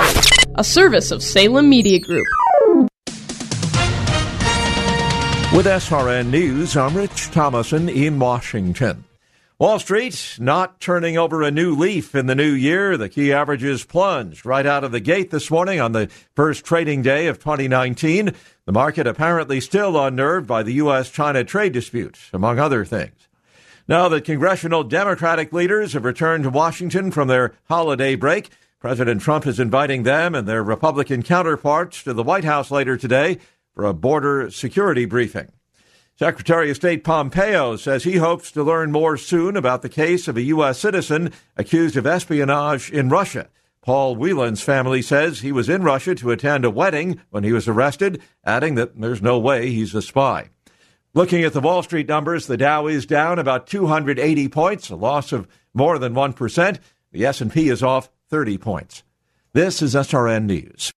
A service of Salem Media Group. With SRN News, I'm Rich Thomason in Washington. Wall Street not turning over a new leaf in the new year. The key averages plunged right out of the gate this morning on the first trading day of 2019. The market apparently still unnerved by the U.S. China trade dispute, among other things. Now that congressional Democratic leaders have returned to Washington from their holiday break, President Trump is inviting them and their Republican counterparts to the White House later today for a border security briefing. Secretary of State Pompeo says he hopes to learn more soon about the case of a U.S. citizen accused of espionage in Russia. Paul Whelan's family says he was in Russia to attend a wedding when he was arrested, adding that there's no way he's a spy. Looking at the Wall Street numbers, the Dow is down about 280 points, a loss of more than 1%. The S&P is off 30 points. This is SRN News.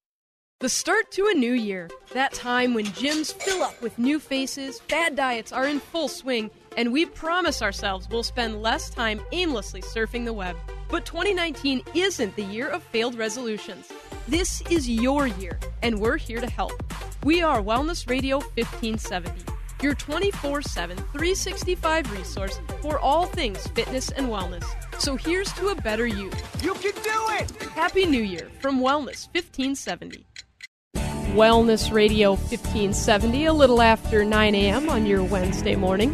The start to a new year. That time when gyms fill up with new faces, fad diets are in full swing, and we promise ourselves we'll spend less time aimlessly surfing the web. But 2019 isn't the year of failed resolutions. This is your year, and we're here to help. We are Wellness Radio 1570, your 24 7, 365 resource for all things fitness and wellness. So here's to a better you. You can do it! Happy New Year from Wellness 1570. Wellness Radio 1570, a little after 9 a.m. on your Wednesday morning.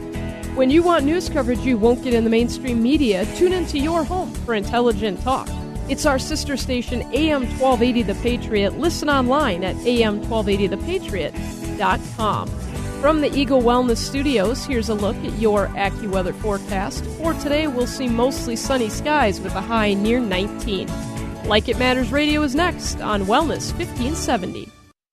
When you want news coverage you won't get in the mainstream media, tune into your home for intelligent talk. It's our sister station, AM 1280 The Patriot. Listen online at am1280thepatriot.com. From the Eagle Wellness Studios, here's a look at your AccuWeather forecast. For today, we'll see mostly sunny skies with a high near 19. Like It Matters Radio is next on Wellness 1570.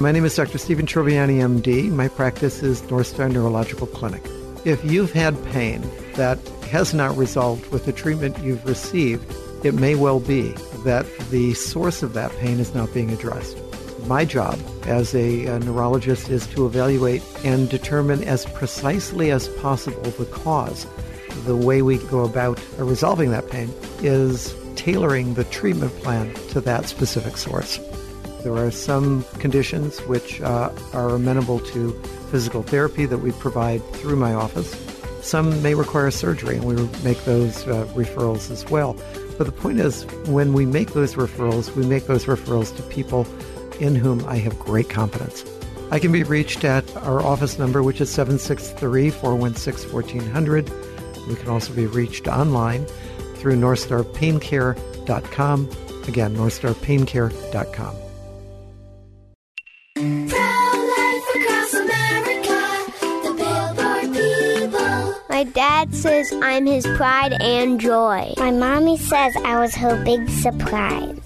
My name is Dr. Stephen Troviani, MD. My practice is North Star Neurological Clinic. If you've had pain that has not resolved with the treatment you've received, it may well be that the source of that pain is not being addressed. My job as a, a neurologist is to evaluate and determine as precisely as possible the cause. The way we go about resolving that pain is tailoring the treatment plan to that specific source. There are some conditions which uh, are amenable to physical therapy that we provide through my office. Some may require surgery, and we make those uh, referrals as well. But the point is, when we make those referrals, we make those referrals to people in whom I have great confidence. I can be reached at our office number, which is 763 416 1400. We can also be reached online through NorthstarPainCare.com. Again, NorthstarPainCare.com. dad says I'm his pride and joy. My mommy says I was her big surprise.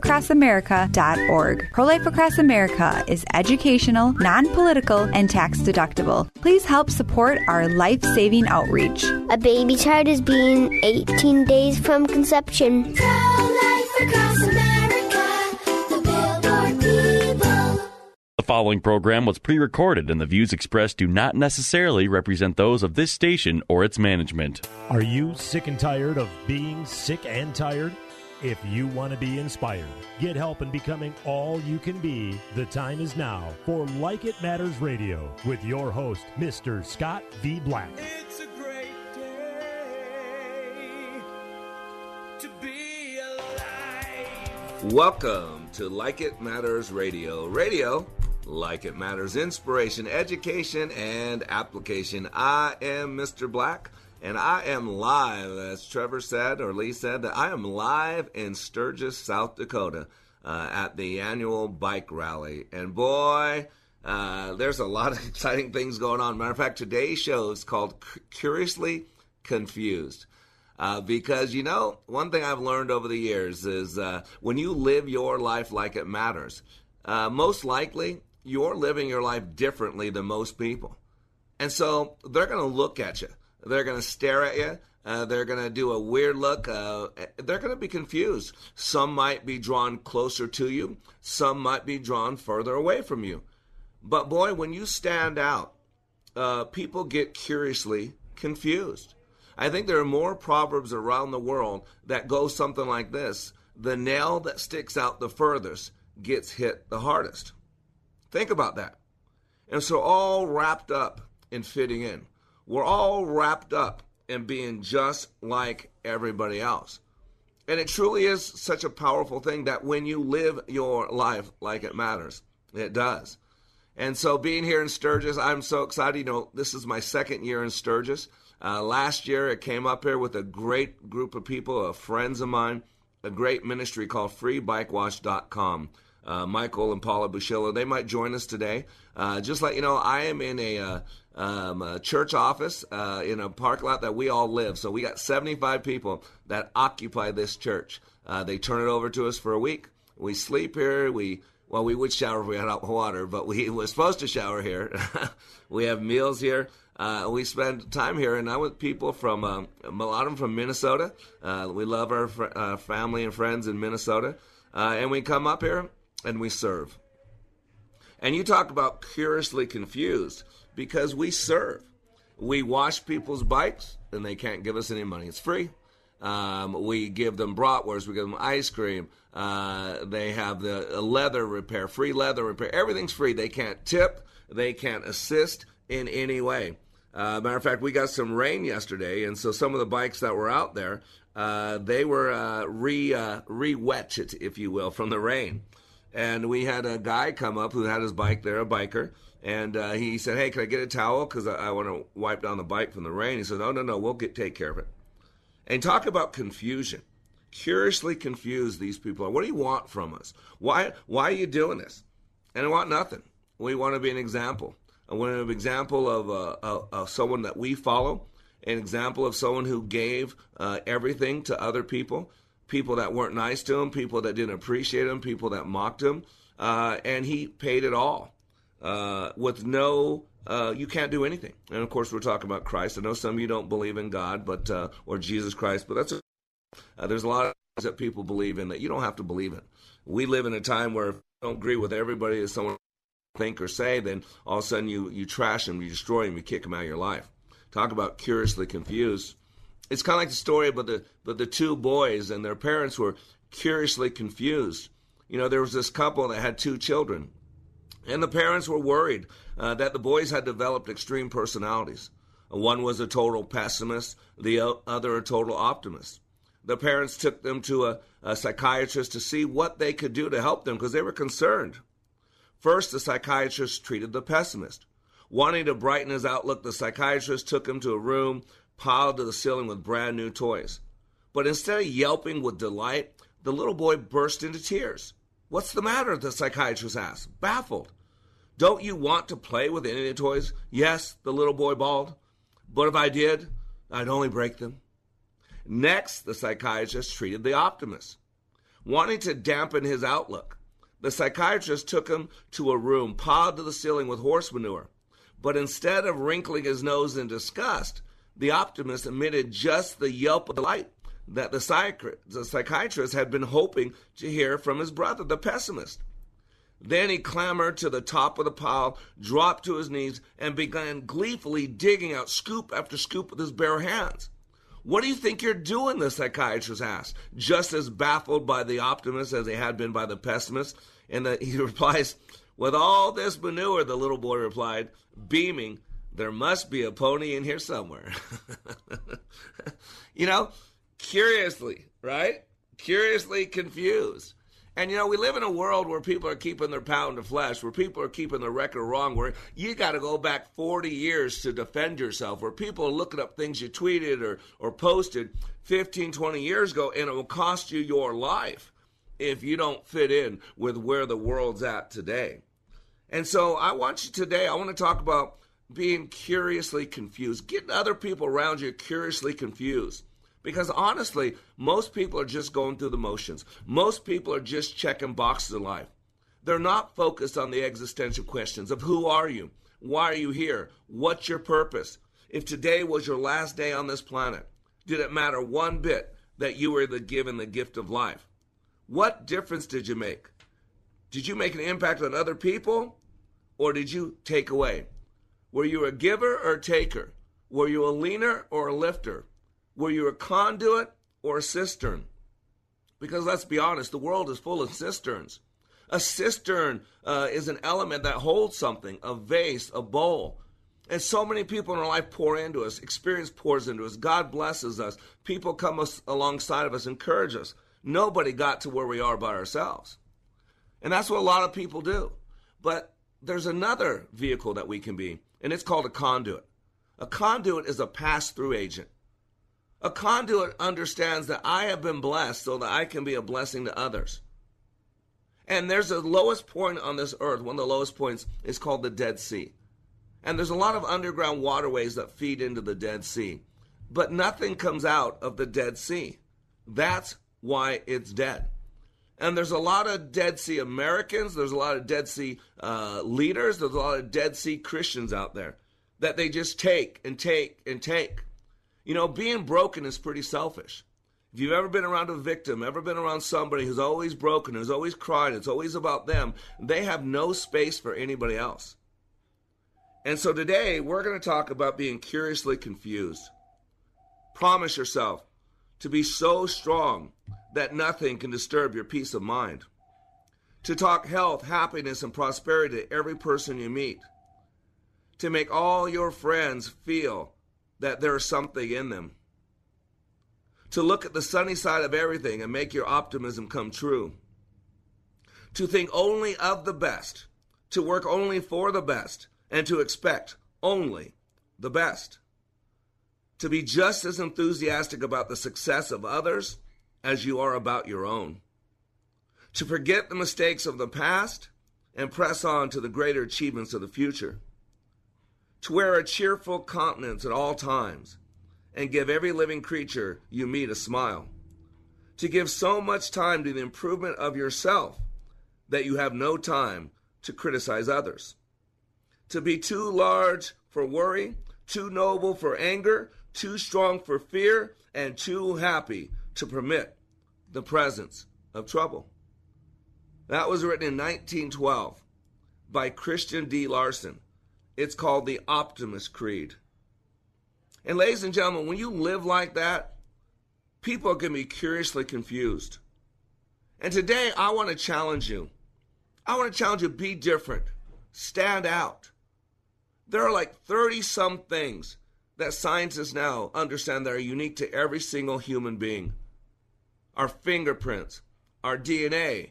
prolifeacrossamerica.org. Pro Life Across America is educational, non political, and tax deductible. Please help support our life saving outreach. A baby child is being 18 days from conception. The following program was pre recorded, and the views expressed do not necessarily represent those of this station or its management. Are you sick and tired of being sick and tired? If you want to be inspired, get help in becoming all you can be, the time is now for Like It Matters Radio with your host, Mr. Scott V. Black. It's a great day to be alive. Welcome to Like It Matters Radio. Radio, like it matters, inspiration, education, and application. I am Mr. Black. And I am live, as Trevor said, or Lee said, that I am live in Sturgis, South Dakota, uh, at the annual bike rally. And boy, uh, there's a lot of exciting things going on. Matter of fact, today's show is called Curiously Confused. Uh, because, you know, one thing I've learned over the years is uh, when you live your life like it matters, uh, most likely you're living your life differently than most people. And so they're going to look at you. They're going to stare at you. Uh, they're going to do a weird look. Uh, they're going to be confused. Some might be drawn closer to you, some might be drawn further away from you. But boy, when you stand out, uh, people get curiously confused. I think there are more proverbs around the world that go something like this The nail that sticks out the furthest gets hit the hardest. Think about that. And so, all wrapped up in fitting in. We're all wrapped up in being just like everybody else. And it truly is such a powerful thing that when you live your life like it matters, it does. And so, being here in Sturgis, I'm so excited. You know, this is my second year in Sturgis. Uh, last year, it came up here with a great group of people, of friends of mine, a great ministry called FreeBikeWash.com. Uh, Michael and Paula Bushilla, they might join us today. Uh, just like you know, I am in a, uh, um, a church office uh, in a park lot that we all live. So we got 75 people that occupy this church. Uh, they turn it over to us for a week. We sleep here. We well, we would shower if we had hot water, but we were supposed to shower here. we have meals here. Uh, we spend time here, and I'm with people from a lot of them from Minnesota. Uh, we love our fr- uh, family and friends in Minnesota, uh, and we come up here and we serve. And you talk about curiously confused because we serve. We wash people's bikes, and they can't give us any money. It's free. Um, we give them bratwurst. We give them ice cream. Uh, they have the leather repair, free leather repair. Everything's free. They can't tip. They can't assist in any way. Uh, matter of fact, we got some rain yesterday, and so some of the bikes that were out there, uh, they were uh, re uh, re if you will, from the rain. And we had a guy come up who had his bike there, a biker, and uh, he said, "Hey, can I get a towel? Because I, I want to wipe down the bike from the rain." He said, "No, no, no, we'll get take care of it." And talk about confusion. Curiously confused these people are. What do you want from us? Why why are you doing this? And I want nothing. We want to be an example. I want an example of, uh, someone that we follow, an example of someone who gave uh, everything to other people, people that weren't nice to him, people that didn't appreciate him, people that mocked him, uh, and he paid it all uh, with no uh, you can't do anything. And of course, we're talking about Christ. I know some of you don't believe in God, but uh, or Jesus Christ, but that's a, uh, there's a lot of things that people believe in that you don't have to believe in. We live in a time where if you don't agree with everybody that someone think or say, then all of a sudden you you trash them, you destroy them, you kick them out of your life. Talk about curiously confused. It's kind of like the story about the but the two boys and their parents were curiously confused. You know, there was this couple that had two children and the parents were worried uh, that the boys had developed extreme personalities. One was a total pessimist, the other a total optimist. The parents took them to a, a psychiatrist to see what they could do to help them because they were concerned. First, the psychiatrist treated the pessimist. Wanting to brighten his outlook, the psychiatrist took him to a room piled to the ceiling with brand new toys. But instead of yelping with delight, the little boy burst into tears. What's the matter? the psychiatrist asked, baffled. Don't you want to play with any of the toys? Yes, the little boy bawled. But if I did, I'd only break them. Next, the psychiatrist treated the optimist. Wanting to dampen his outlook, the psychiatrist took him to a room piled to the ceiling with horse manure. But instead of wrinkling his nose in disgust, the optimist emitted just the yelp of delight that the, the psychiatrist had been hoping to hear from his brother, the pessimist. Then he clambered to the top of the pile, dropped to his knees, and began gleefully digging out scoop after scoop with his bare hands. What do you think you're doing? the psychiatrist asked, just as baffled by the optimist as he had been by the pessimist. And the, he replies, With all this manure, the little boy replied, beaming, there must be a pony in here somewhere. you know, curiously, right? Curiously confused. And you know, we live in a world where people are keeping their pound of flesh, where people are keeping their record wrong, where you got to go back 40 years to defend yourself, where people are looking up things you tweeted or, or posted 15, 20 years ago, and it will cost you your life if you don't fit in with where the world's at today. And so I want you today, I want to talk about being curiously confused, getting other people around you curiously confused. Because honestly, most people are just going through the motions. Most people are just checking boxes in life. They're not focused on the existential questions of who are you? Why are you here? What's your purpose? If today was your last day on this planet, did it matter one bit that you were the given the gift of life? What difference did you make? Did you make an impact on other people or did you take away? Were you a giver or a taker? Were you a leaner or a lifter? Were you a conduit or a cistern? Because let's be honest, the world is full of cisterns. A cistern uh, is an element that holds something, a vase, a bowl. And so many people in our life pour into us, experience pours into us, God blesses us, people come us, alongside of us, encourage us. Nobody got to where we are by ourselves. And that's what a lot of people do. But there's another vehicle that we can be, and it's called a conduit. A conduit is a pass through agent. A conduit understands that I have been blessed so that I can be a blessing to others. And there's a lowest point on this earth, one of the lowest points is called the Dead Sea. And there's a lot of underground waterways that feed into the Dead Sea. But nothing comes out of the Dead Sea. That's why it's dead. And there's a lot of Dead Sea Americans, there's a lot of Dead Sea uh, leaders, there's a lot of Dead Sea Christians out there that they just take and take and take. You know, being broken is pretty selfish. If you've ever been around a victim, ever been around somebody who's always broken, who's always crying, it's always about them, they have no space for anybody else. And so today, we're going to talk about being curiously confused. Promise yourself to be so strong that nothing can disturb your peace of mind. To talk health, happiness, and prosperity to every person you meet. To make all your friends feel that there's something in them. To look at the sunny side of everything and make your optimism come true. To think only of the best. To work only for the best. And to expect only the best. To be just as enthusiastic about the success of others as you are about your own. To forget the mistakes of the past and press on to the greater achievements of the future. To wear a cheerful countenance at all times and give every living creature you meet a smile. To give so much time to the improvement of yourself that you have no time to criticize others. To be too large for worry, too noble for anger, too strong for fear, and too happy to permit the presence of trouble. That was written in 1912 by Christian D. Larson. It's called the Optimist Creed. And, ladies and gentlemen, when you live like that, people to be curiously confused. And today, I want to challenge you. I want to challenge you be different, stand out. There are like 30 some things that scientists now understand that are unique to every single human being. Our fingerprints, our DNA,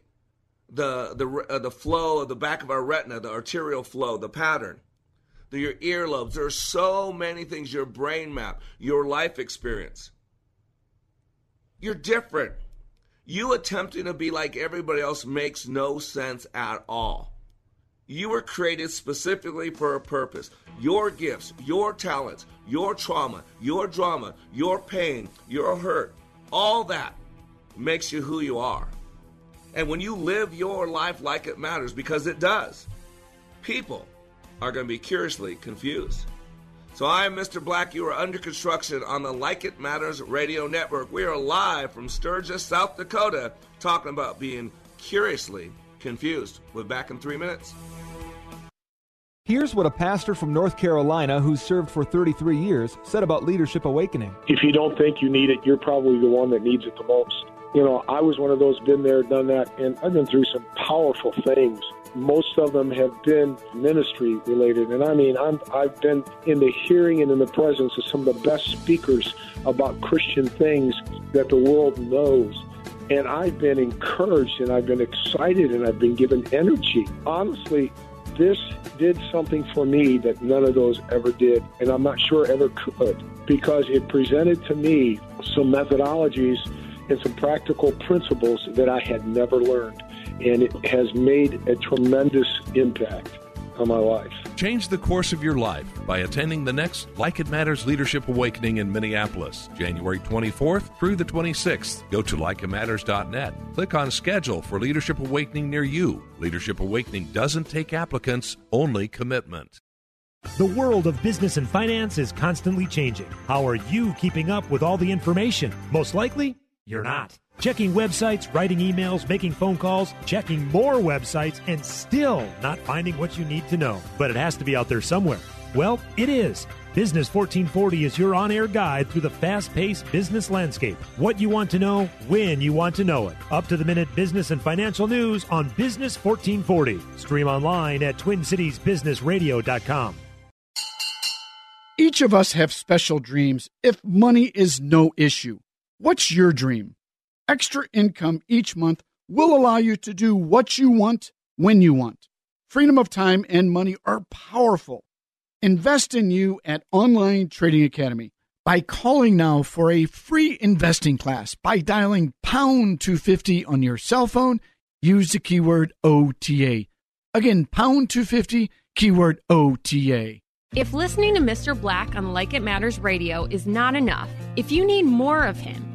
the the uh, the flow of the back of our retina, the arterial flow, the pattern, the, your earlobes. There are so many things. Your brain map, your life experience. You're different. You attempting to be like everybody else makes no sense at all. You were created specifically for a purpose. Your gifts, your talents, your trauma, your drama, your pain, your hurt, all that makes you who you are. And when you live your life like it matters, because it does, people are going to be curiously confused. So I am Mr. Black. You are under construction on the Like It Matters radio network. We are live from Sturgis, South Dakota, talking about being curiously confused. We're back in three minutes. Here's what a pastor from North Carolina who served for 33 years said about Leadership Awakening. If you don't think you need it, you're probably the one that needs it the most. You know, I was one of those, been there, done that, and I've been through some powerful things. Most of them have been ministry related. And I mean, I'm, I've been in the hearing and in the presence of some of the best speakers about Christian things that the world knows. And I've been encouraged and I've been excited and I've been given energy. Honestly, this did something for me that none of those ever did, and I'm not sure ever could, because it presented to me some methodologies and some practical principles that I had never learned. And it has made a tremendous impact on my life. Change the course of your life by attending the next Like It Matters Leadership Awakening in Minneapolis, January 24th through the 26th. Go to likeitmatters.net. Click on Schedule for Leadership Awakening near you. Leadership Awakening doesn't take applicants, only commitment. The world of business and finance is constantly changing. How are you keeping up with all the information? Most likely, you're not. Checking websites, writing emails, making phone calls, checking more websites, and still not finding what you need to know. But it has to be out there somewhere. Well, it is. Business 1440 is your on air guide through the fast paced business landscape. What you want to know, when you want to know it. Up to the minute business and financial news on Business 1440. Stream online at TwinCitiesBusinessRadio.com. Each of us have special dreams if money is no issue. What's your dream? Extra income each month will allow you to do what you want when you want. Freedom of time and money are powerful. Invest in you at Online Trading Academy by calling now for a free investing class by dialing pound 250 on your cell phone. Use the keyword OTA. Again, pound 250, keyword OTA. If listening to Mr. Black on Like It Matters Radio is not enough, if you need more of him,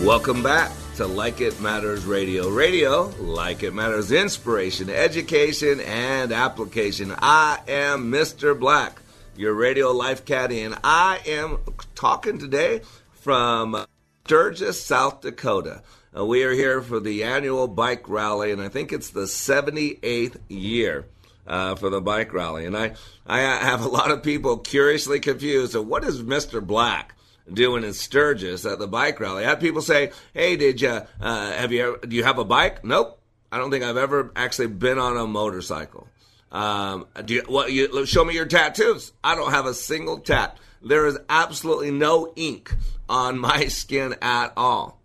Welcome back to Like It Matters Radio. Radio, like it matters, inspiration, education, and application. I am Mr. Black, your radio life caddy, and I am talking today from Sturgis, South Dakota. Uh, we are here for the annual bike rally, and I think it's the 78th year. Uh, for the bike rally, and I, I have a lot of people curiously confused. So, what is Mr. Black? Doing in Sturgis at the bike rally. I had people say, "Hey, did you uh, have you do you have a bike?" Nope, I don't think I've ever actually been on a motorcycle. Um, do you, what? You show me your tattoos. I don't have a single tat. There is absolutely no ink on my skin at all.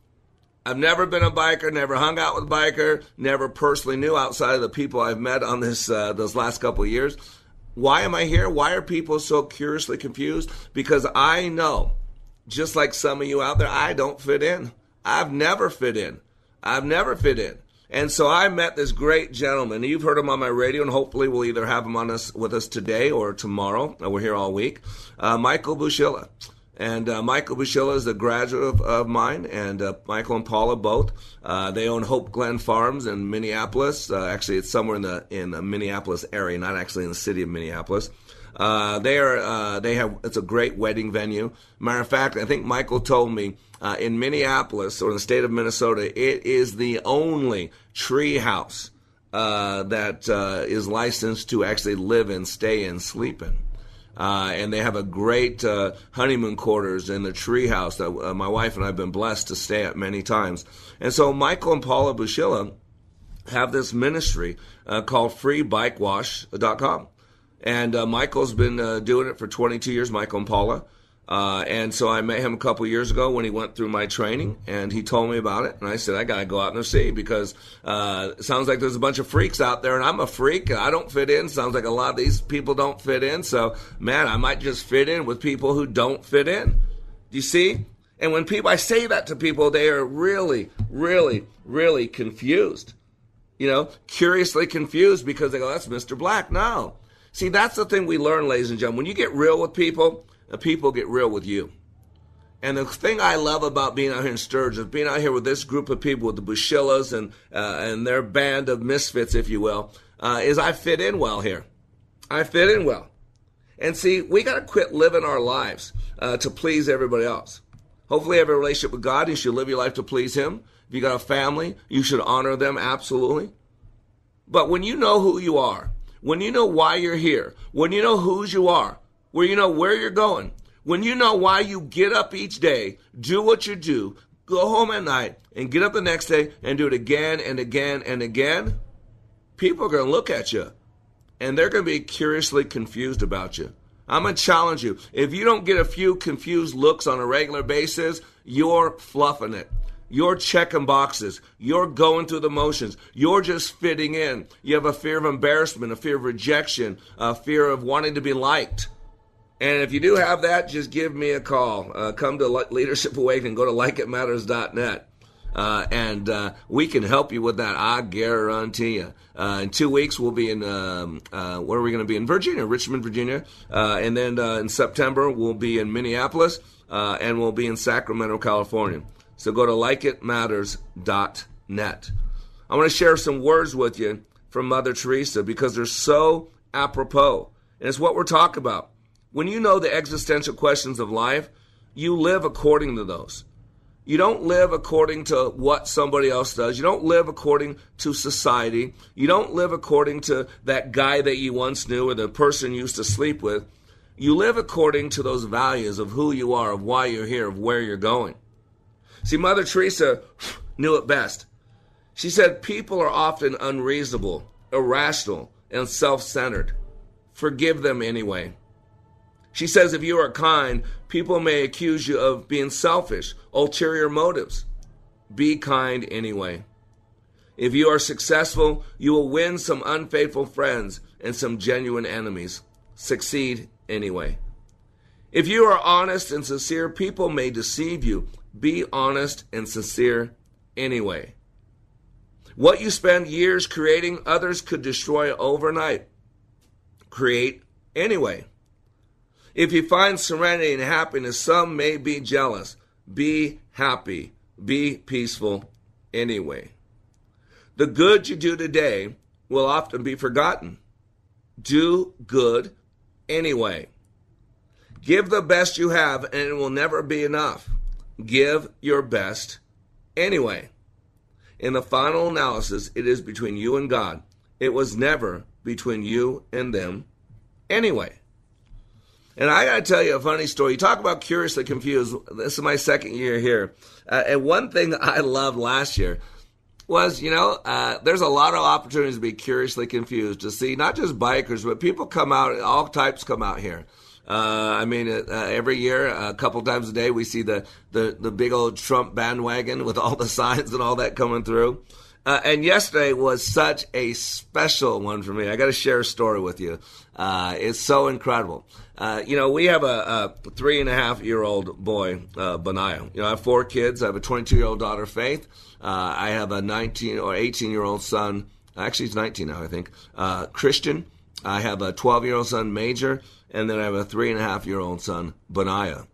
I've never been a biker, never hung out with a biker, never personally knew outside of the people I've met on this uh, those last couple of years. Why am I here? Why are people so curiously confused? Because I know just like some of you out there, I don't fit in. I've never fit in. I've never fit in. And so I met this great gentleman. You've heard him on my radio, and hopefully we'll either have him on us with us today or tomorrow. Uh, we're here all week. Uh, Michael Bushilla. And uh, Michael Bushilla is a graduate of, of mine, and uh, Michael and Paula both. Uh, they own Hope Glen Farms in Minneapolis. Uh, actually, it's somewhere in the in the Minneapolis area, not actually in the city of Minneapolis. Uh, they are uh, they have it's a great wedding venue. Matter of fact, I think Michael told me uh, in Minneapolis or in the state of Minnesota, it is the only tree house uh, that uh, is licensed to actually live in, stay in, sleep in. Uh, and they have a great uh, honeymoon quarters in the tree house that my wife and I have been blessed to stay at many times. And so Michael and Paula Bushilla have this ministry uh, called FreeBikeWash.com. And uh, Michael's been uh, doing it for 22 years, Michael and Paula. Uh, and so I met him a couple years ago when he went through my training, and he told me about it. And I said, I got to go out and see because uh, it sounds like there's a bunch of freaks out there, and I'm a freak. I don't fit in. Sounds like a lot of these people don't fit in. So, man, I might just fit in with people who don't fit in. Do you see? And when people, I say that to people, they are really, really, really confused. You know, curiously confused because they go, that's Mr. Black. No. See, that's the thing we learn, ladies and gentlemen. When you get real with people, the people get real with you. And the thing I love about being out here in Sturgis, being out here with this group of people, with the Bushillas and uh, and their band of misfits, if you will, uh, is I fit in well here. I fit in well. And see, we got to quit living our lives uh, to please everybody else. Hopefully, you have a relationship with God. You should live your life to please Him. If you got a family, you should honor them absolutely. But when you know who you are, when you know why you're here, when you know whose you are, when you know where you're going, when you know why you get up each day, do what you do, go home at night, and get up the next day and do it again and again and again, people are going to look at you and they're going to be curiously confused about you. I'm going to challenge you. If you don't get a few confused looks on a regular basis, you're fluffing it. You're checking boxes. You're going through the motions. You're just fitting in. You have a fear of embarrassment, a fear of rejection, a fear of wanting to be liked. And if you do have that, just give me a call. Uh, come to Leadership Awakening. Go to likeitmatters.net. Uh, and uh, we can help you with that. I guarantee you. Uh, in two weeks, we'll be in um, uh, where are we going to be in Virginia, Richmond, Virginia, uh, and then uh, in September we'll be in Minneapolis, and we'll be in Sacramento, California. So go to likeitmatters.net. I want to share some words with you from Mother Teresa because they're so apropos, and it's what we're talking about. When you know the existential questions of life, you live according to those. You don't live according to what somebody else does. You don't live according to society. You don't live according to that guy that you once knew or the person you used to sleep with. You live according to those values of who you are, of why you're here, of where you're going. See, Mother Teresa knew it best. She said people are often unreasonable, irrational, and self centered. Forgive them anyway. She says if you are kind, people may accuse you of being selfish, ulterior motives. Be kind anyway. If you are successful, you will win some unfaithful friends and some genuine enemies. Succeed anyway. If you are honest and sincere, people may deceive you. Be honest and sincere anyway. What you spend years creating, others could destroy overnight. Create anyway. If you find serenity and happiness, some may be jealous. Be happy. Be peaceful anyway. The good you do today will often be forgotten. Do good anyway. Give the best you have, and it will never be enough. Give your best anyway. In the final analysis, it is between you and God. It was never between you and them anyway. And I got to tell you a funny story. You talk about curiously confused. This is my second year here. Uh, and one thing I loved last year was, you know, uh, there's a lot of opportunities to be curiously confused, to see not just bikers, but people come out, all types come out here. Uh, I mean, uh, every year, a couple times a day, we see the, the, the big old Trump bandwagon with all the signs and all that coming through. Uh, and yesterday was such a special one for me. I got to share a story with you. Uh, it's so incredible. Uh, you know, we have a, a, three and a half year old boy, uh. You know, I have four kids. I have a 22 year old daughter, Faith. Uh, I have a 19 or 18 year old son. Actually, he's 19 now, I think. Uh, Christian. I have a 12 year old son, Major. And then I have a three and a half year old son, Benaiah.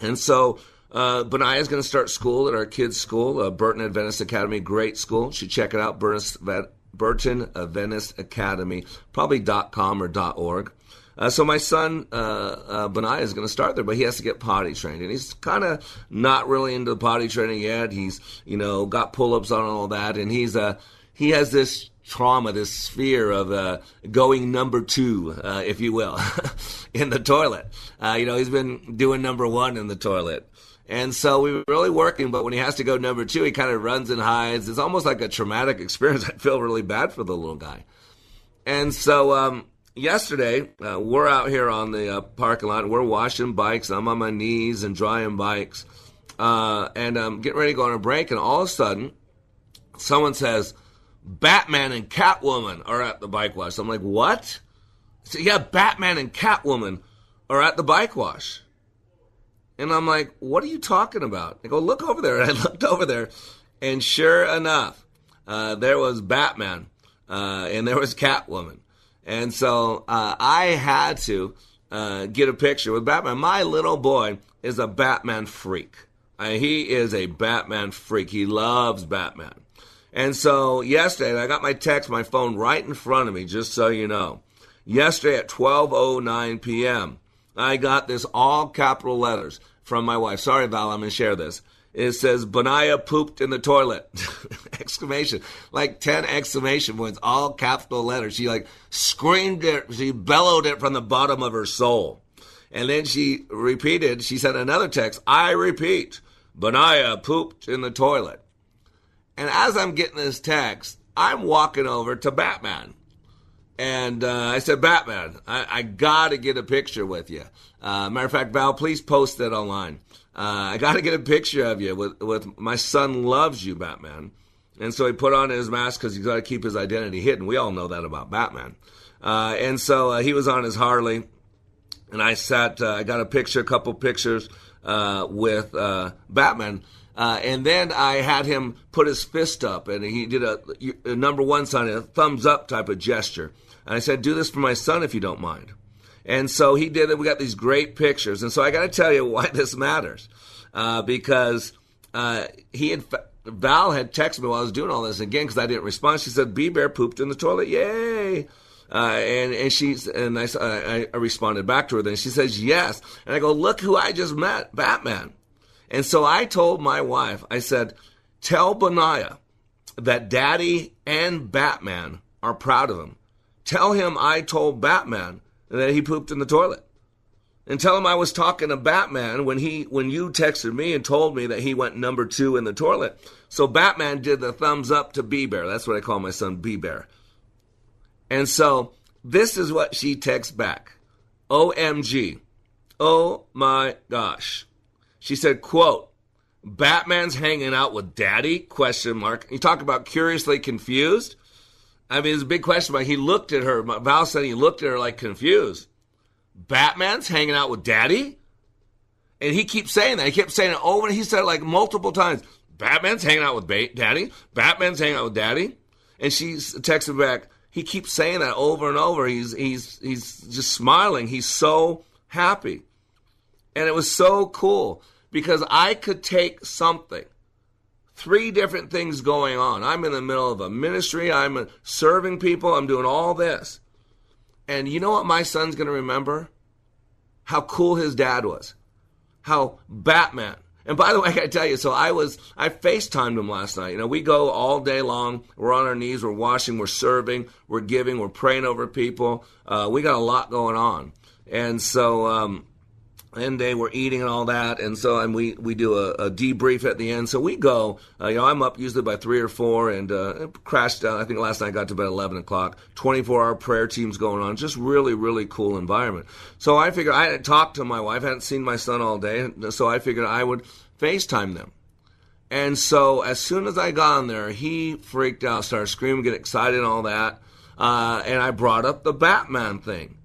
And so, uh, Benaiah is going to start school at our kids' school, uh, Burton Adventist Academy. Great school. Should check it out, Burton Adventist Academy, probably .com or .org. Uh, so my son uh, uh, is going to start there, but he has to get potty trained, and he's kind of not really into potty training yet. He's you know got pull-ups on and all that, and he's uh, he has this trauma, this fear of uh, going number two, uh, if you will, in the toilet. Uh, you know, he's been doing number one in the toilet. And so we were really working, but when he has to go number two, he kind of runs and hides. It's almost like a traumatic experience. I feel really bad for the little guy. And so um, yesterday, uh, we're out here on the uh, parking lot. We're washing bikes. I'm on my knees and drying bikes. Uh, and I'm getting ready to go on a break. And all of a sudden, someone says, Batman and Catwoman are at the bike wash. I'm like, what? So, yeah, Batman and Catwoman are at the bike wash. And I'm like, what are you talking about? I go, look over there. And I looked over there, and sure enough, uh, there was Batman uh, and there was Catwoman. And so uh, I had to uh, get a picture with Batman. My little boy is a Batman freak. Uh, he is a Batman freak. He loves Batman. And so yesterday, I got my text, my phone right in front of me, just so you know. Yesterday at 12:09 p.m., I got this all capital letters from my wife. Sorry, Val, I'm going to share this. It says, Benaiah pooped in the toilet. exclamation. Like 10 exclamation points, all capital letters. She like screamed it, she bellowed it from the bottom of her soul. And then she repeated, she sent another text, I repeat, Benaiah pooped in the toilet. And as I'm getting this text, I'm walking over to Batman. And uh, I said, Batman, I, I got to get a picture with you. Uh, matter of fact, Val, please post it online. Uh, I got to get a picture of you with, with my son loves you, Batman. And so he put on his mask because he's got to keep his identity hidden. We all know that about Batman. Uh, and so uh, he was on his Harley, and I sat. Uh, I got a picture, a couple pictures with Batman. Uh, and then I had him put his fist up, and he did a, a, number one sign, a thumbs up type of gesture. And I said, "Do this for my son if you don't mind." And so he did it. We got these great pictures. And so I got to tell you why this matters, uh, because uh, he had Val had texted me while I was doing all this again because I didn't respond. She said, "B Bear pooped in the toilet, yay!" Uh, and and she's and I, I, I responded back to her. Then she says yes, and I go, "Look who I just met, Batman." And so I told my wife, I said, "Tell Benaiah that Daddy and Batman are proud of him. Tell him I told Batman that he pooped in the toilet. And tell him I was talking to Batman when he when you texted me and told me that he went number two in the toilet. So Batman did the thumbs up to B Bear. That's what I call my son B Bear. And so this is what she texts back. OMG. Oh my gosh. She said, quote, Batman's hanging out with daddy? Question mark. You talk about curiously confused. I mean, it's a big question mark. He looked at her. Val said he looked at her like confused. Batman's hanging out with Daddy? And he keeps saying that. He kept saying it over and he said it like multiple times. Batman's hanging out with ba- Daddy? Batman's hanging out with Daddy? And she texted back, he keeps saying that over and over. He's, he's, he's just smiling. He's so happy. And it was so cool because I could take something three different things going on. I'm in the middle of a ministry, I'm serving people, I'm doing all this. And you know what my son's going to remember? How cool his dad was. How Batman. And by the way, I gotta tell you, so I was, I FaceTimed him last night. You know, we go all day long. We're on our knees, we're washing, we're serving, we're giving, we're praying over people. Uh, we got a lot going on. And so, um, and they were eating and all that, and so and we we do a, a debrief at the end. So we go. Uh, you know, I'm up usually by three or four, and uh, crashed down. I think last night I got to bed eleven o'clock. 24 hour prayer teams going on. Just really really cool environment. So I figured I hadn't talked to my wife, hadn't seen my son all day, so I figured I would FaceTime them. And so as soon as I got in there, he freaked out, started screaming, get excited, and all that. Uh, and I brought up the Batman thing.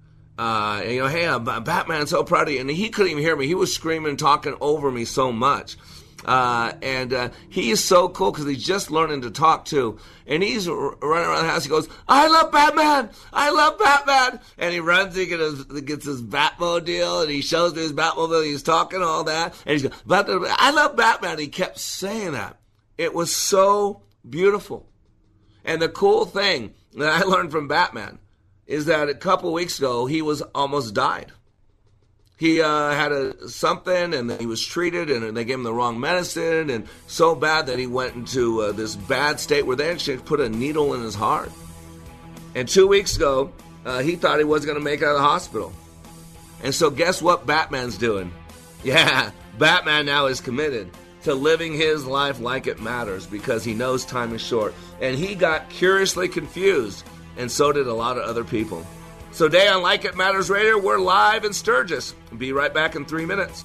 Uh, you know, hey, I'm Batman, so proud of you. And he couldn't even hear me. He was screaming, talking over me so much. Uh, and uh, he is so cool because he's just learning to talk too. And he's r- running around the house. He goes, "I love Batman! I love Batman!" And he runs. He gets his, gets his Batmobile, and he shows me his Batmobile. He's talking all that, and he's going, "I love Batman." He kept saying that. It was so beautiful. And the cool thing that I learned from Batman is that a couple weeks ago he was almost died. He uh, had a something and he was treated and they gave him the wrong medicine and so bad that he went into uh, this bad state where they actually put a needle in his heart. And two weeks ago uh, he thought he wasn't going to make it out of the hospital. And so guess what batman's doing? Yeah batman now is committed to living his life like it matters because he knows time is short. And he got curiously confused and so did a lot of other people so, today on Like It Matters Radio, we're live in Sturgis. Be right back in three minutes.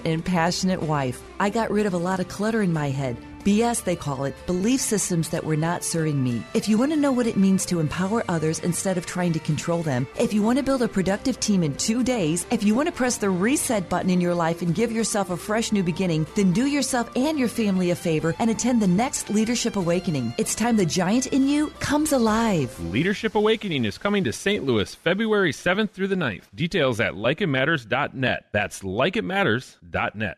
and passionate wife. I got rid of a lot of clutter in my head. BS, they call it, belief systems that were not serving me. If you want to know what it means to empower others instead of trying to control them, if you want to build a productive team in two days, if you want to press the reset button in your life and give yourself a fresh new beginning, then do yourself and your family a favor and attend the next Leadership Awakening. It's time the giant in you comes alive. Leadership Awakening is coming to St. Louis February 7th through the 9th. Details at likeitmatters.net. That's likeitmatters.net.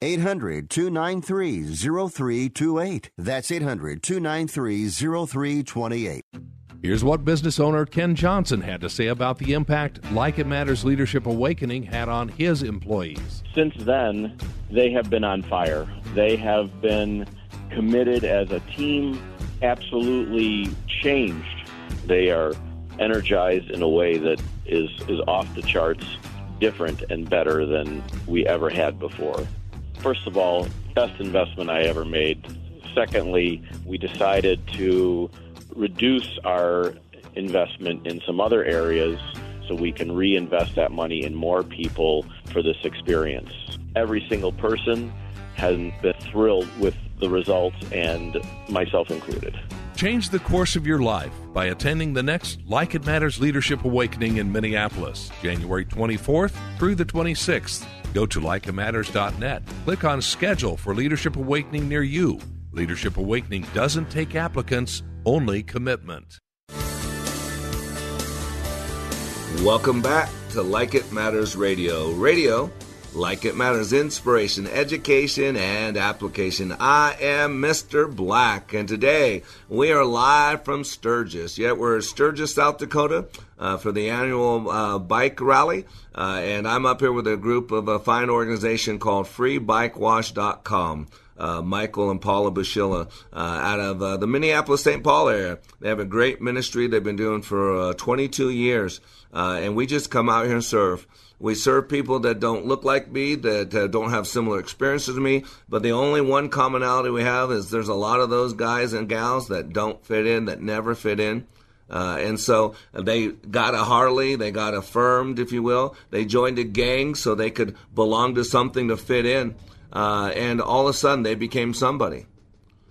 800 293 0328. That's 800 293 0328. Here's what business owner Ken Johnson had to say about the impact Like It Matters Leadership Awakening had on his employees. Since then, they have been on fire. They have been committed as a team, absolutely changed. They are energized in a way that is, is off the charts, different and better than we ever had before. First of all, best investment I ever made. Secondly, we decided to reduce our investment in some other areas so we can reinvest that money in more people for this experience. Every single person has been thrilled with the results, and myself included. Change the course of your life by attending the next Like It Matters Leadership Awakening in Minneapolis, January 24th through the 26th. Go to likeitmatters.net. Click on Schedule for Leadership Awakening near you. Leadership Awakening doesn't take applicants, only commitment. Welcome back to Like It Matters Radio. Radio, like it matters, inspiration, education, and application. I am Mr. Black, and today we are live from Sturgis. Yet we're Sturgis, South Dakota, uh, for the annual uh, bike rally. Uh, and I'm up here with a group of a fine organization called FreeBikeWash.com. Uh, Michael and Paula Bushilla uh, out of uh, the Minneapolis St. Paul area. They have a great ministry they've been doing for uh, 22 years, uh, and we just come out here and serve. We serve people that don't look like me, that uh, don't have similar experiences to me, but the only one commonality we have is there's a lot of those guys and gals that don't fit in, that never fit in. Uh, and so they got a Harley, they got affirmed, if you will. They joined a gang so they could belong to something to fit in. Uh, and all of a sudden they became somebody.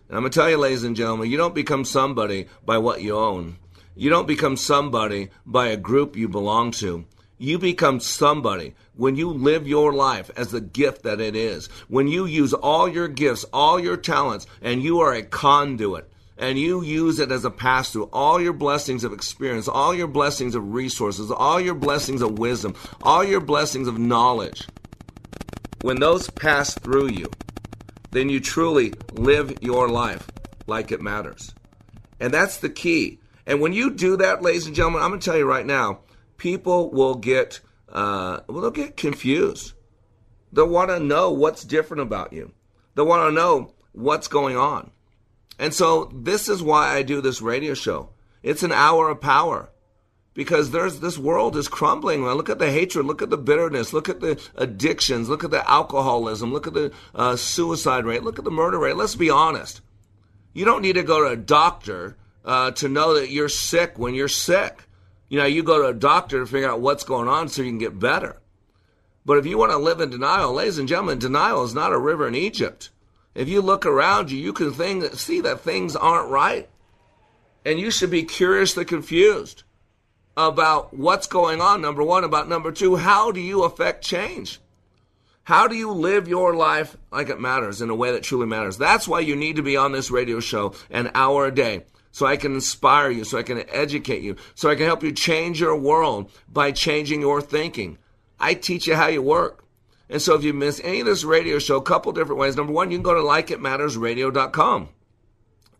And I'm going to tell you, ladies and gentlemen, you don't become somebody by what you own. You don't become somebody by a group you belong to. You become somebody when you live your life as the gift that it is. When you use all your gifts, all your talents, and you are a conduit and you use it as a pass through all your blessings of experience, all your blessings of resources, all your blessings of wisdom, all your blessings of knowledge, when those pass through you, then you truly live your life like it matters. And that's the key. And when you do that, ladies and gentlemen, I'm going to tell you right now, people will get uh, well, they'll get confused. They'll want to know what's different about you. They'll want to know what's going on. And so this is why I do this radio show. It's an hour of power because there's this world is crumbling. Look at the hatred, look at the bitterness, look at the addictions, look at the alcoholism, look at the uh, suicide rate, look at the murder rate. Let's be honest. You don't need to go to a doctor uh, to know that you're sick when you're sick. You know, you go to a doctor to figure out what's going on so you can get better. But if you want to live in denial, ladies and gentlemen, denial is not a river in Egypt. If you look around you, you can think, see that things aren't right. And you should be curiously confused about what's going on, number one. About number two, how do you affect change? How do you live your life like it matters in a way that truly matters? That's why you need to be on this radio show an hour a day. So I can inspire you, so I can educate you, so I can help you change your world by changing your thinking. I teach you how you work. And so if you miss any of this radio show, a couple different ways. Number one, you can go to likeitmattersradio.com.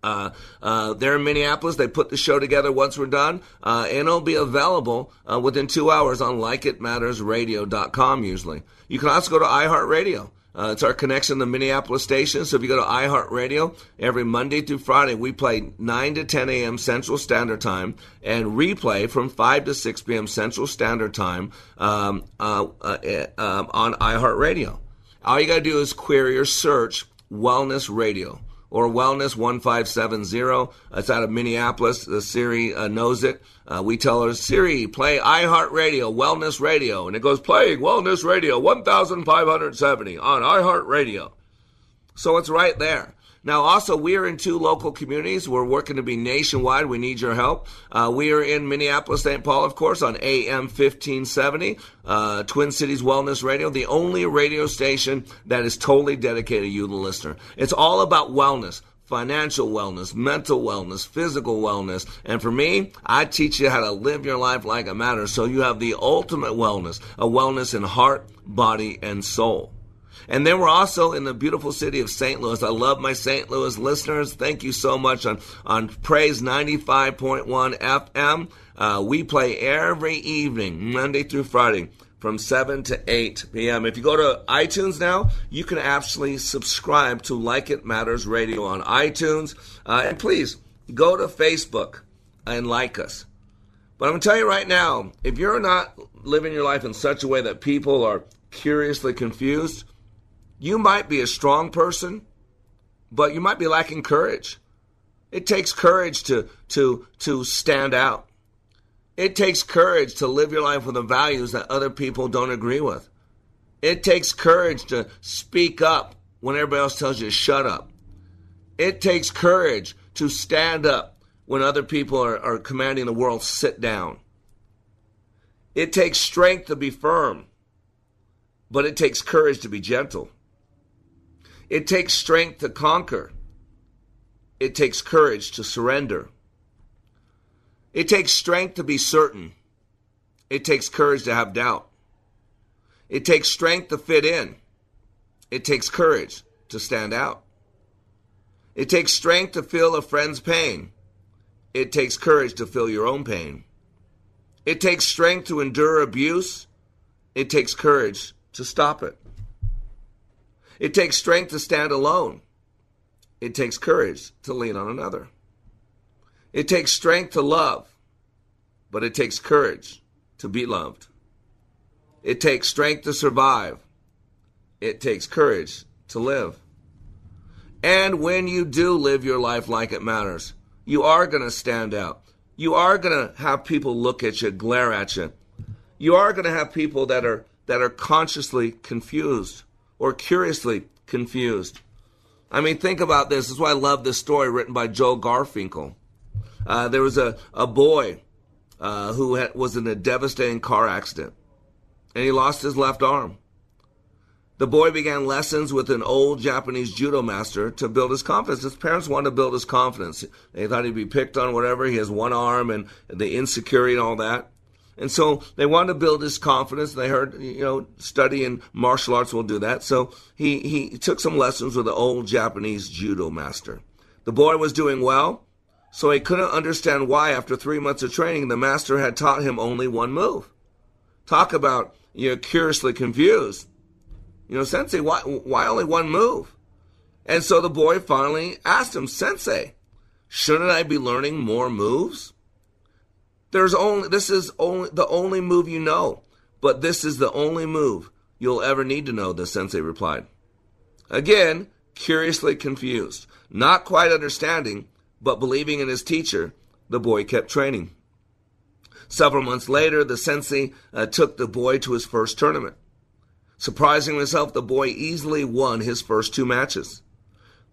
Uh, uh, they're in Minneapolis. They put the show together once we're done, uh, and it'll be available uh, within two hours on likeitmattersradio.com usually. You can also go to iHeartRadio. Uh, it's our connection to Minneapolis station. So if you go to iHeartRadio, every Monday through Friday, we play 9 to 10 a.m. Central Standard Time and replay from 5 to 6 p.m. Central Standard Time um, uh, uh, um, on iHeartRadio. All you got to do is query or search Wellness Radio or Wellness 1570. It's out of Minneapolis. The Siri uh, knows it. Uh, we tell her, Siri, play iHeartRadio, Wellness Radio. And it goes, playing Wellness Radio 1570 on iHeartRadio. So it's right there. Now, also, we are in two local communities. We're working to be nationwide. We need your help. Uh, we are in Minneapolis, St. Paul, of course, on AM 1570, uh, Twin Cities Wellness Radio, the only radio station that is totally dedicated to you, the listener. It's all about wellness financial wellness, mental wellness, physical wellness. And for me, I teach you how to live your life like it matters so you have the ultimate wellness, a wellness in heart, body, and soul. And then we're also in the beautiful city of St. Louis. I love my St. Louis listeners. Thank you so much on, on Praise 95.1 FM. Uh, we play every evening, Monday through Friday, from 7 to 8 p.m. If you go to iTunes now, you can actually subscribe to Like It Matters Radio on iTunes. Uh, and please go to Facebook and like us. But I'm going to tell you right now if you're not living your life in such a way that people are curiously confused, you might be a strong person, but you might be lacking courage. It takes courage to, to, to stand out. It takes courage to live your life with the values that other people don't agree with. It takes courage to speak up when everybody else tells you to shut up. It takes courage to stand up when other people are, are commanding the world sit down. It takes strength to be firm, but it takes courage to be gentle. It takes strength to conquer. It takes courage to surrender. It takes strength to be certain. It takes courage to have doubt. It takes strength to fit in. It takes courage to stand out. It takes strength to feel a friend's pain. It takes courage to feel your own pain. It takes strength to endure abuse. It takes courage to stop it. It takes strength to stand alone. It takes courage to lean on another. It takes strength to love, but it takes courage to be loved. It takes strength to survive. It takes courage to live. And when you do live your life like it matters, you are going to stand out. You are going to have people look at you, glare at you. You are going to have people that are that are consciously confused or curiously confused. I mean, think about this. This is why I love this story written by Joe Garfinkel. Uh, there was a, a boy uh, who had, was in a devastating car accident, and he lost his left arm. The boy began lessons with an old Japanese judo master to build his confidence. His parents wanted to build his confidence. They thought he'd be picked on, whatever. He has one arm and the insecurity and all that. And so they wanted to build his confidence. They heard, you know, study in martial arts will do that. So he, he took some lessons with an old Japanese judo master. The boy was doing well, so he couldn't understand why, after three months of training, the master had taught him only one move. Talk about, you know, curiously confused. You know, Sensei, why, why only one move? And so the boy finally asked him, Sensei, shouldn't I be learning more moves? There's only, this is only the only move you know, but this is the only move you'll ever need to know, the sensei replied. Again, curiously confused, not quite understanding, but believing in his teacher, the boy kept training. Several months later, the sensei uh, took the boy to his first tournament. Surprising himself, the boy easily won his first two matches.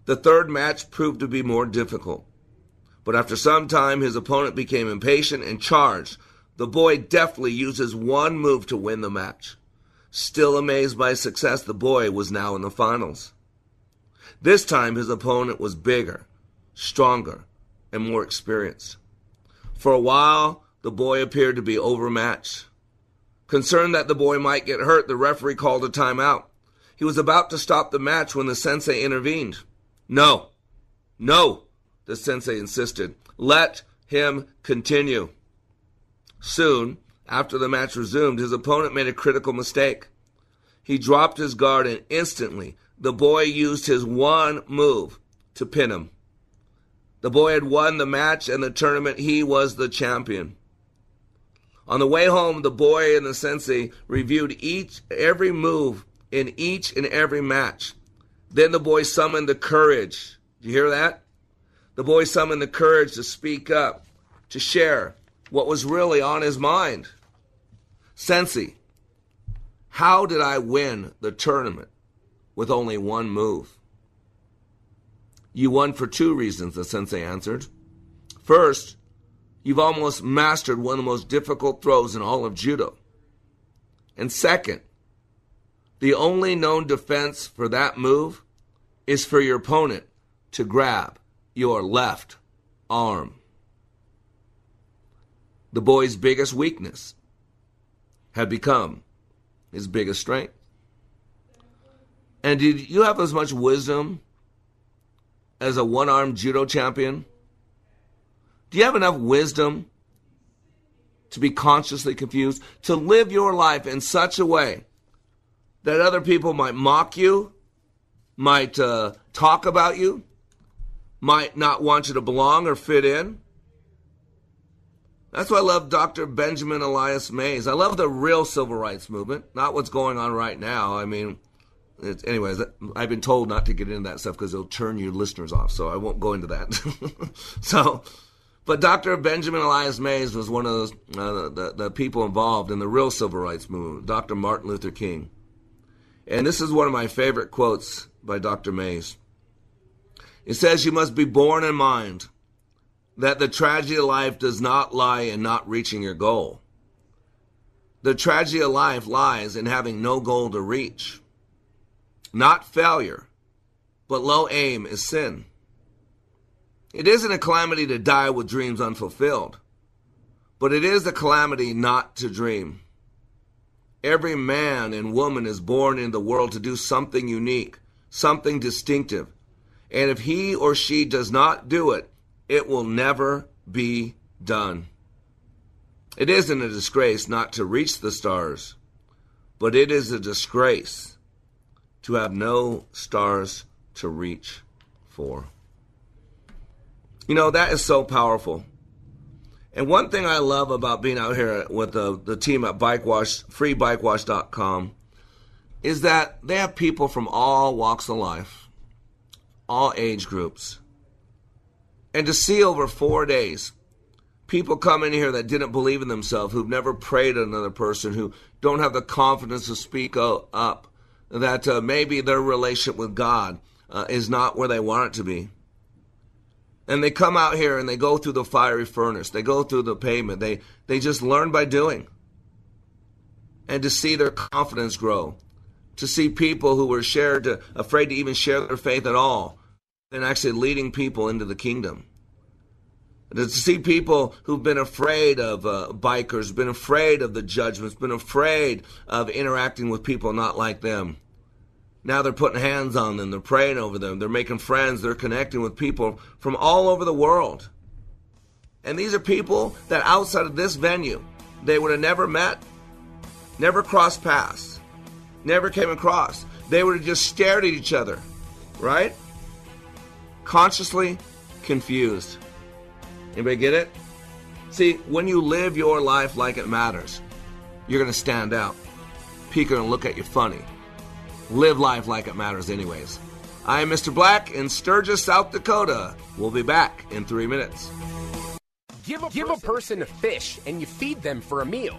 The third match proved to be more difficult. But after some time, his opponent became impatient and charged. The boy deftly uses one move to win the match. Still amazed by success, the boy was now in the finals. This time, his opponent was bigger, stronger, and more experienced. For a while, the boy appeared to be overmatched. Concerned that the boy might get hurt, the referee called a timeout. He was about to stop the match when the sensei intervened. No, no, the sensei insisted. Let him continue. Soon, after the match resumed, his opponent made a critical mistake. He dropped his guard and instantly the boy used his one move to pin him. The boy had won the match and the tournament. He was the champion. On the way home, the boy and the sensei reviewed each every move in each and every match. Then the boy summoned the courage. Do you hear that? The boy summoned the courage to speak up, to share what was really on his mind. Sensei, how did I win the tournament with only one move? You won for two reasons, the sensei answered. First, you've almost mastered one of the most difficult throws in all of judo. And second, the only known defense for that move is for your opponent to grab your left arm. The boy's biggest weakness had become his biggest strength. And did you have as much wisdom as a one armed judo champion? Do you have enough wisdom to be consciously confused, to live your life in such a way that other people might mock you, might uh, talk about you, might not want you to belong or fit in? That's why I love Dr. Benjamin Elias Mays. I love the real civil rights movement, not what's going on right now. I mean, anyways, I've been told not to get into that stuff because it'll turn your listeners off, so I won't go into that. so, but Dr. Benjamin Elias Mays was one of those, uh, the, the people involved in the real civil rights movement, Dr. Martin Luther King. And this is one of my favorite quotes by Dr. Mays. It says, You must be born in mind that the tragedy of life does not lie in not reaching your goal. The tragedy of life lies in having no goal to reach. Not failure, but low aim is sin. It isn't a calamity to die with dreams unfulfilled, but it is a calamity not to dream. Every man and woman is born in the world to do something unique, something distinctive. And if he or she does not do it, it will never be done. It isn't a disgrace not to reach the stars, but it is a disgrace to have no stars to reach for. You know, that is so powerful. And one thing I love about being out here with the, the team at Bike Wash, freebikewash.com, is that they have people from all walks of life, all age groups. And to see over four days People come in here that didn't believe in themselves, who've never prayed to another person, who don't have the confidence to speak up, that uh, maybe their relationship with God uh, is not where they want it to be. And they come out here and they go through the fiery furnace. They go through the pavement. They, they just learn by doing. And to see their confidence grow. To see people who were shared, to, afraid to even share their faith at all, and actually leading people into the kingdom. To see people who've been afraid of uh, bikers, been afraid of the judgments, been afraid of interacting with people not like them. Now they're putting hands on them, they're praying over them, they're making friends, they're connecting with people from all over the world. And these are people that outside of this venue, they would have never met, never crossed paths, never came across. They would have just stared at each other, right? Consciously confused. Anybody get it? See, when you live your life like it matters, you're going to stand out. People are going to look at you funny. Live life like it matters, anyways. I am Mr. Black in Sturgis, South Dakota. We'll be back in three minutes. Give a, Give a person a fish and you feed them for a meal.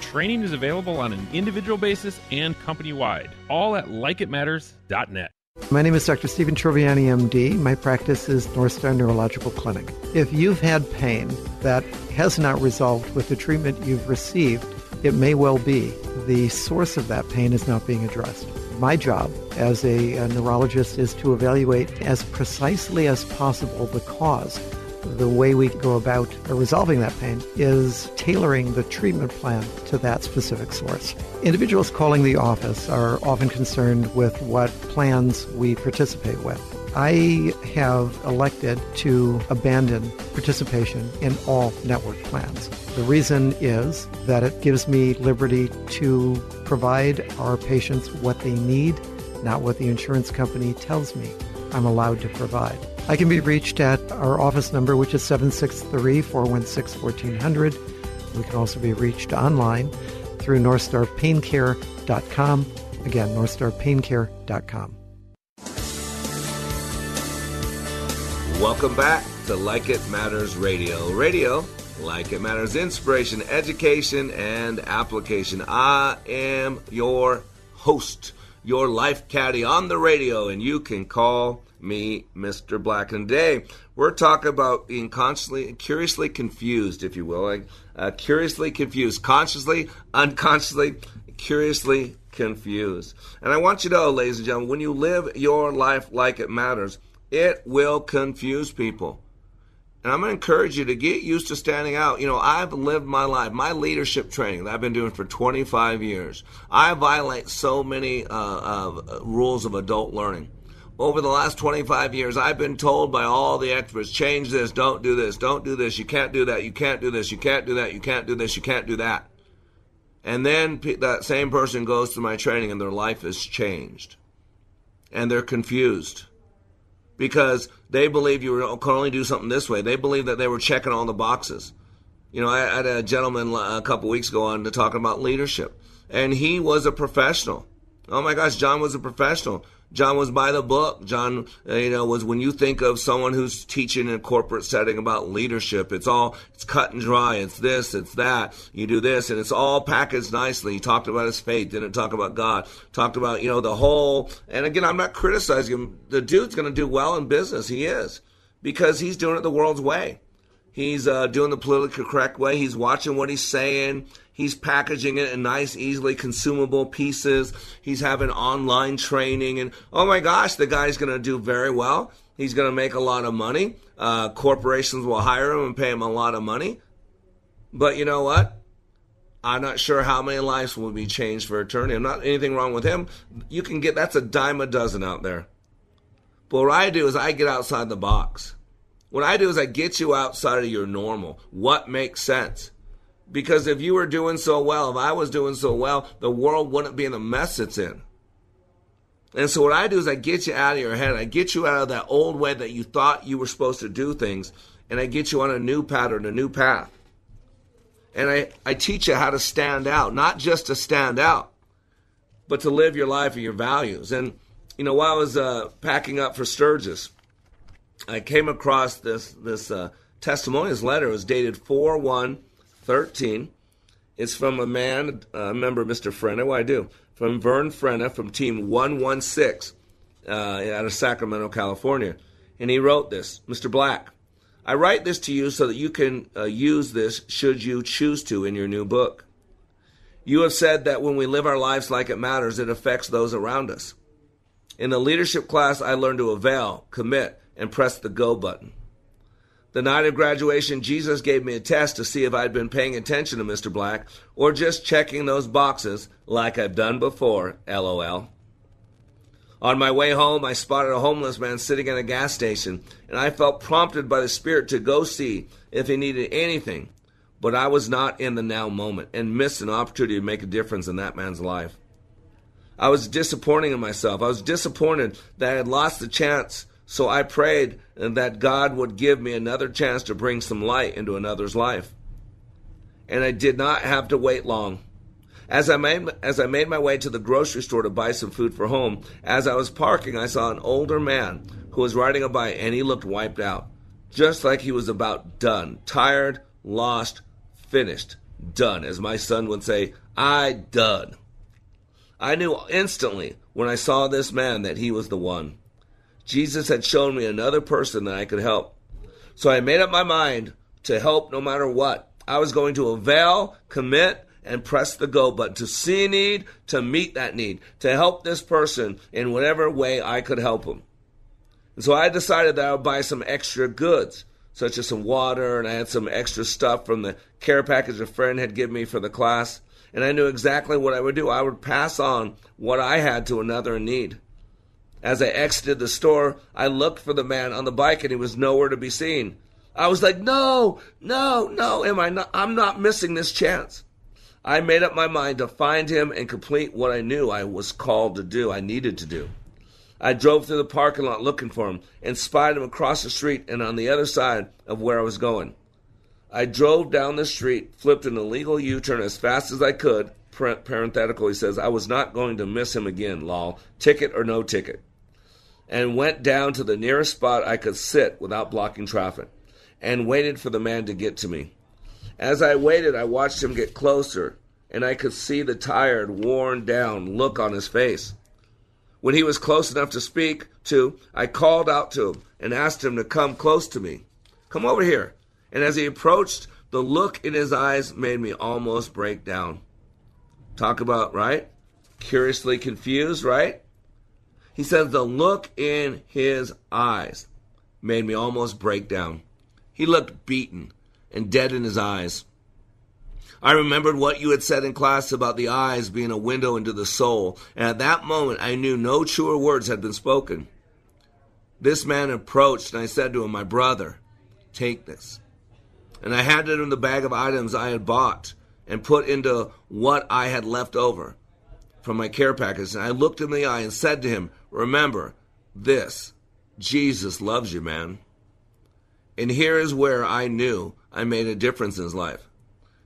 Training is available on an individual basis and company wide, all at likeitmatters.net. My name is Dr. Stephen Troviani, MD. My practice is Northstar Neurological Clinic. If you've had pain that has not resolved with the treatment you've received, it may well be the source of that pain is not being addressed. My job as a, a neurologist is to evaluate as precisely as possible the cause the way we go about resolving that pain is tailoring the treatment plan to that specific source. Individuals calling the office are often concerned with what plans we participate with. I have elected to abandon participation in all network plans. The reason is that it gives me liberty to provide our patients what they need, not what the insurance company tells me I'm allowed to provide. I can be reached at our office number, which is 763 416 1400. We can also be reached online through NorthstarPainCare.com. Again, NorthstarPainCare.com. Welcome back to Like It Matters Radio. Radio, like it matters, inspiration, education, and application. I am your host, your life caddy on the radio, and you can call me, Mr. Black. And today we're talking about being constantly, curiously confused, if you will. Like, uh, curiously confused, consciously, unconsciously, curiously confused. And I want you to know, ladies and gentlemen, when you live your life like it matters, it will confuse people. And I'm going to encourage you to get used to standing out. You know, I've lived my life, my leadership training that I've been doing for 25 years. I violate so many uh, uh, rules of adult learning. Over the last 25 years, I've been told by all the experts change this, don't do this, don't do this, you can't do that, you can't do this, you can't do that, you can't do this, you can't do that. And then that same person goes to my training and their life is changed. And they're confused because they believe you can only do something this way. They believe that they were checking all the boxes. You know, I had a gentleman a couple weeks ago on to talking about leadership, and he was a professional. Oh my gosh, John was a professional. John was by the book. John, uh, you know, was when you think of someone who's teaching in a corporate setting about leadership, it's all, it's cut and dry. It's this, it's that. You do this, and it's all packaged nicely. He talked about his faith, didn't talk about God. Talked about, you know, the whole, and again, I'm not criticizing him. The dude's going to do well in business. He is. Because he's doing it the world's way. He's uh, doing the politically correct way. He's watching what he's saying. He's packaging it in nice, easily consumable pieces. He's having online training. And oh my gosh, the guy's going to do very well. He's going to make a lot of money. Uh, corporations will hire him and pay him a lot of money. But you know what? I'm not sure how many lives will be changed for eternity. I'm not anything wrong with him. You can get that's a dime a dozen out there. But what I do is I get outside the box. What I do is I get you outside of your normal. What makes sense? Because if you were doing so well, if I was doing so well, the world wouldn't be in the mess it's in. And so what I do is I get you out of your head. I get you out of that old way that you thought you were supposed to do things. And I get you on a new pattern, a new path. And I, I teach you how to stand out, not just to stand out, but to live your life and your values. And, you know, while I was uh, packing up for Sturgis, I came across this, this uh, testimonials letter. It was dated 4 1 13. It's from a man, a member, Mr. Frenna. What I do? From Vern Frenna from Team 116 uh, out of Sacramento, California. And he wrote this Mr. Black, I write this to you so that you can uh, use this should you choose to in your new book. You have said that when we live our lives like it matters, it affects those around us. In the leadership class, I learned to avail, commit, and press the go button. The night of graduation, Jesus gave me a test to see if I'd been paying attention to Mr. Black or just checking those boxes like I've done before, lol. On my way home, I spotted a homeless man sitting at a gas station, and I felt prompted by the Spirit to go see if he needed anything. But I was not in the now moment and missed an opportunity to make a difference in that man's life. I was disappointing in myself. I was disappointed that I had lost the chance so I prayed that God would give me another chance to bring some light into another's life. And I did not have to wait long. As I made as I made my way to the grocery store to buy some food for home, as I was parking, I saw an older man who was riding a bike and he looked wiped out, just like he was about done, tired, lost, finished, done, as my son would say, I done. I knew instantly when I saw this man that he was the one. Jesus had shown me another person that I could help. So I made up my mind to help no matter what. I was going to avail, commit, and press the go button to see a need, to meet that need, to help this person in whatever way I could help them. And so I decided that I would buy some extra goods, such as some water, and I had some extra stuff from the care package a friend had given me for the class. And I knew exactly what I would do. I would pass on what I had to another in need. As I exited the store, I looked for the man on the bike and he was nowhere to be seen. I was like, no, no, no, am I not? I'm not missing this chance. I made up my mind to find him and complete what I knew I was called to do, I needed to do. I drove through the parking lot looking for him and spied him across the street and on the other side of where I was going. I drove down the street, flipped an illegal U turn as fast as I could. Parenthetical, he says, I was not going to miss him again, lol. Ticket or no ticket and went down to the nearest spot I could sit without blocking traffic and waited for the man to get to me. As I waited, I watched him get closer, and I could see the tired, worn down look on his face. When he was close enough to speak to, I called out to him and asked him to come close to me. Come over here. And as he approached, the look in his eyes made me almost break down. Talk about, right? Curiously confused, right? He says the look in his eyes made me almost break down. He looked beaten and dead in his eyes. I remembered what you had said in class about the eyes being a window into the soul, and at that moment I knew no truer words had been spoken. This man approached, and I said to him, My brother, take this. And I handed him the bag of items I had bought and put into what I had left over from my care package. And I looked in the eye and said to him, Remember this Jesus loves you, man. And here is where I knew I made a difference in his life.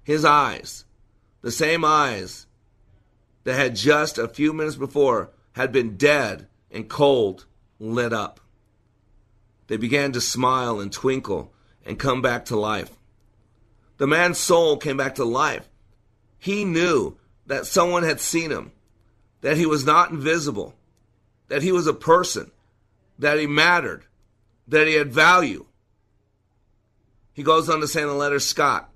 His eyes, the same eyes that had just a few minutes before had been dead and cold, lit up. They began to smile and twinkle and come back to life. The man's soul came back to life. He knew that someone had seen him, that he was not invisible, that he was a person, that he mattered, that he had value. He goes on to say in the letter, Scott,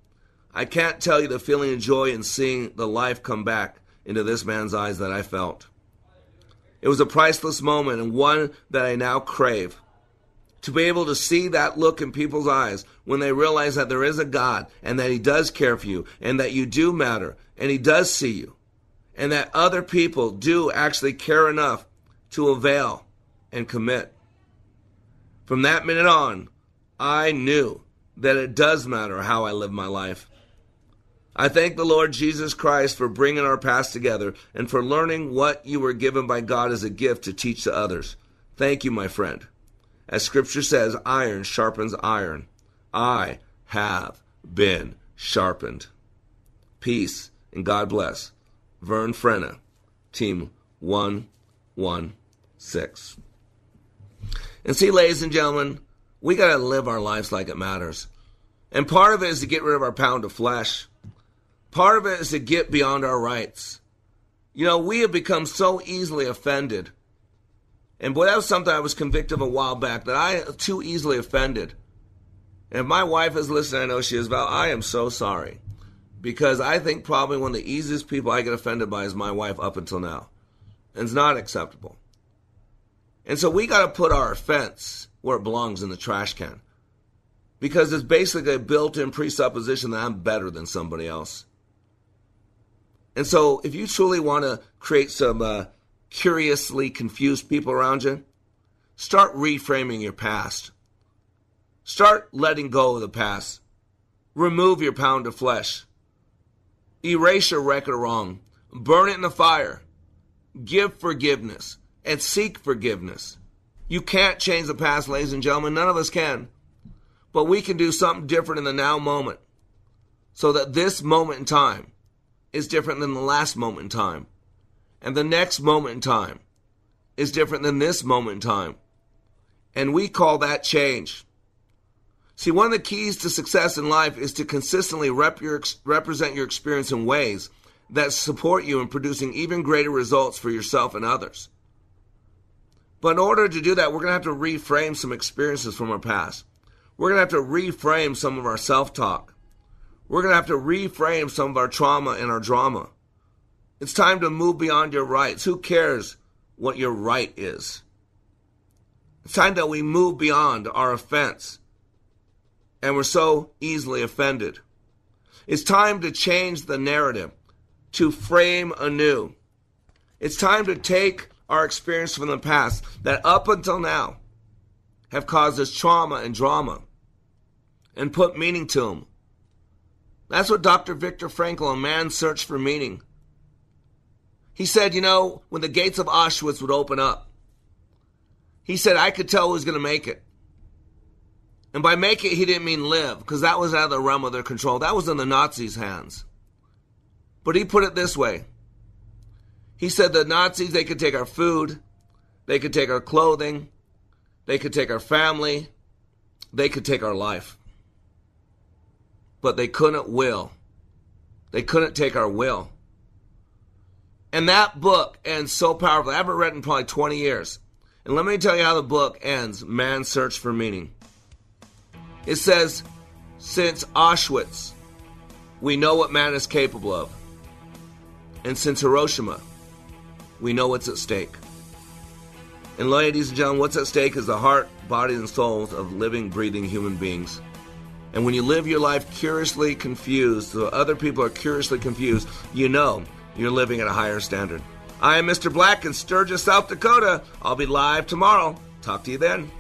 I can't tell you the feeling of joy in seeing the life come back into this man's eyes that I felt. It was a priceless moment and one that I now crave. To be able to see that look in people's eyes when they realize that there is a God and that He does care for you and that you do matter and He does see you and that other people do actually care enough to avail and commit. From that minute on, I knew that it does matter how I live my life. I thank the Lord Jesus Christ for bringing our past together and for learning what you were given by God as a gift to teach to others. Thank you, my friend. As scripture says, iron sharpens iron. I have been sharpened. Peace and God bless. Vern Frenna, Team 116. And see, ladies and gentlemen, we got to live our lives like it matters. And part of it is to get rid of our pound of flesh. Part of it is to get beyond our rights. You know, we have become so easily offended. And boy, that was something I was convicted of a while back that I too easily offended. And if my wife is listening, I know she is, Val, I am so sorry. Because I think probably one of the easiest people I get offended by is my wife up until now. And it's not acceptable. And so we got to put our offense where it belongs in the trash can. Because it's basically a built in presupposition that I'm better than somebody else. And so, if you truly want to create some uh, curiously confused people around you, start reframing your past. Start letting go of the past. Remove your pound of flesh. Erase your record wrong. Burn it in the fire. Give forgiveness and seek forgiveness. You can't change the past, ladies and gentlemen. None of us can. But we can do something different in the now moment so that this moment in time is different than the last moment in time. And the next moment in time is different than this moment in time. And we call that change. See, one of the keys to success in life is to consistently rep your, represent your experience in ways that support you in producing even greater results for yourself and others. But in order to do that, we're going to have to reframe some experiences from our past. We're going to have to reframe some of our self talk. We're going to have to reframe some of our trauma and our drama. It's time to move beyond your rights. Who cares what your right is? It's time that we move beyond our offense. And we're so easily offended. It's time to change the narrative, to frame anew. It's time to take our experience from the past that up until now have caused us trauma and drama and put meaning to them that's what Dr. Viktor Frankl, a man's search for meaning. He said, you know, when the gates of Auschwitz would open up, he said, I could tell who was going to make it. And by make it, he didn't mean live, because that was out of the realm of their control. That was in the Nazis' hands. But he put it this way He said the Nazis, they could take our food, they could take our clothing, they could take our family, they could take our life but they couldn't will. They couldn't take our will. And that book ends so powerfully. I haven't read it in probably 20 years. And let me tell you how the book ends Man's Search for Meaning. It says, Since Auschwitz, we know what man is capable of. And since Hiroshima, we know what's at stake. And ladies and gentlemen, what's at stake is the heart, body, and souls of living, breathing human beings. And when you live your life curiously confused, so other people are curiously confused, you know you're living at a higher standard. I am Mr. Black in Sturgis, South Dakota. I'll be live tomorrow. Talk to you then.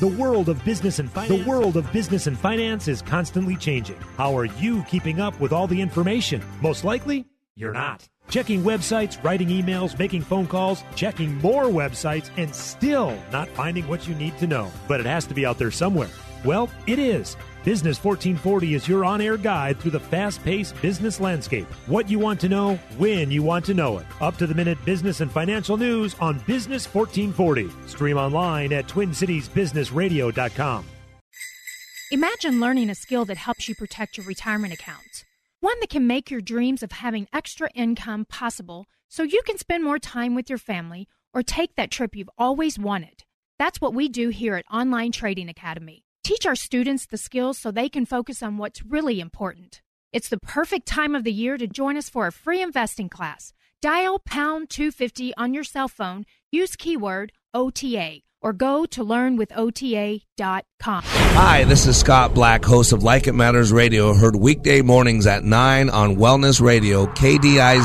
The world of business and finance. The world of business and finance is constantly changing. How are you keeping up with all the information? Most likely, you're not. Checking websites, writing emails, making phone calls, checking more websites, and still not finding what you need to know. But it has to be out there somewhere. Well, it is. Business 1440 is your on air guide through the fast paced business landscape. What you want to know, when you want to know it. Up to the minute business and financial news on Business 1440. Stream online at TwinCitiesBusinessRadio.com. Imagine learning a skill that helps you protect your retirement accounts. One that can make your dreams of having extra income possible so you can spend more time with your family or take that trip you've always wanted. That's what we do here at Online Trading Academy. Teach our students the skills so they can focus on what's really important. It's the perfect time of the year to join us for a free investing class. Dial pound 250 on your cell phone, use keyword OTA, or go to learnwithota.com. Hi, this is Scott Black, host of Like It Matters Radio, heard weekday mornings at 9 on Wellness Radio, KDI.